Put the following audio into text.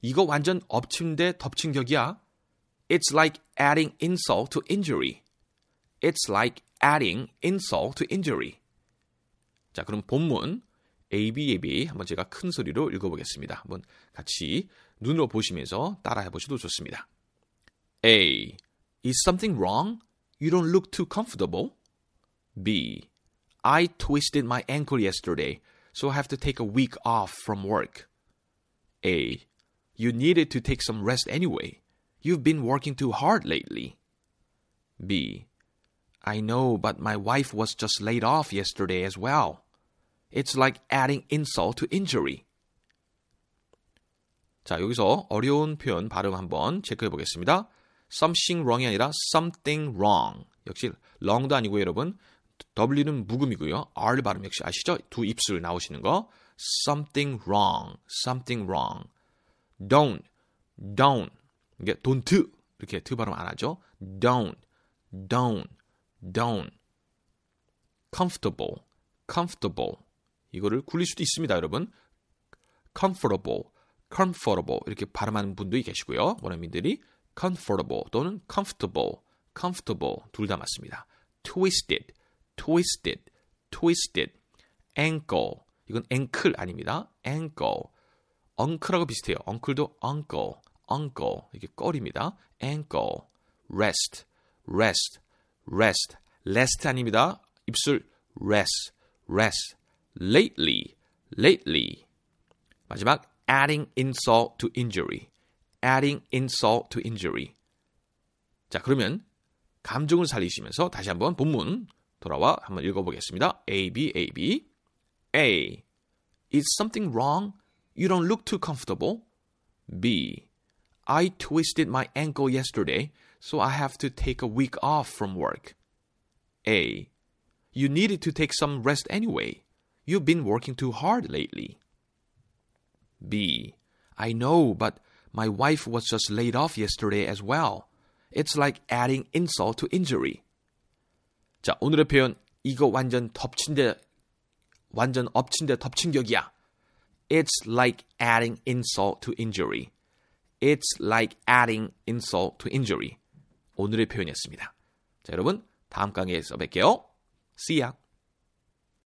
이거 완전 엎친 데 덮친 격이야. It's like adding insult to injury. It's like adding insult to injury. 자, 그럼 본문 A, B, A, B 한번 제가 큰 소리로 읽어보겠습니다. 한번 같이 눈으로 보시면서 따라해 보셔도 좋습니다. A. Is something wrong? You don't look too comfortable. B. I twisted my ankle yesterday, so I have to take a week off from work. A. You needed to take some rest anyway. You've been working too hard lately. B. I know, but my wife was just laid off yesterday as well. It's like adding insult to injury. 자, 여기서 어려운 표현 발음 한번 체크해 보겠습니다. something wrong이 아니라 something wrong. 역시 wrong도 아니고 여러분 W는 묵음이고요. R 발음 역시 아시죠? 두 입술 나오시는 거. something wrong. something wrong. Don't. don't. 이게 don't 이렇게 드 발음 안 하죠. don't. don't. don't. comfortable. comfortable. 이거를 굴릴 수도 있습니다, 여러분. comfortable. comfortable 이렇게 발음하는 분들이 계시고요. 원어민들이 comfortable 또는 comfortable, comfortable 둘 다 맞습니다. twisted, twisted, twisted, ankle 이건 ankle 아닙니다. ankle, uncle하고 비슷해요. uncle도 uncle, uncle 이게 껄입니다. ankle, rest, rest, rest, rest 아닙니다. 입술 rest, rest, lately, lately 마지막 adding insult to injury. adding insult to injury. 자, 그러면 감정을 살리시면서 다시 한번 본문 돌아와 한번 읽어보겠습니다. A, B, A, B. A. Is something wrong? You don't look too comfortable. B. I twisted my ankle yesterday, so I have to take a week off from work. A. You needed to take some rest anyway. You've been working too hard lately. B. I know, but my wife was just laid off yesterday as well. It's like adding insult to injury. 자, 오늘의 표현 이거 완전 덮친데 완전 엎친데 덮친 격이야. It's like adding insult to injury. It's like adding insult to injury. 오늘의 표현이었습니다. 자, 여러분 다음 강의에서 뵐게요. See ya.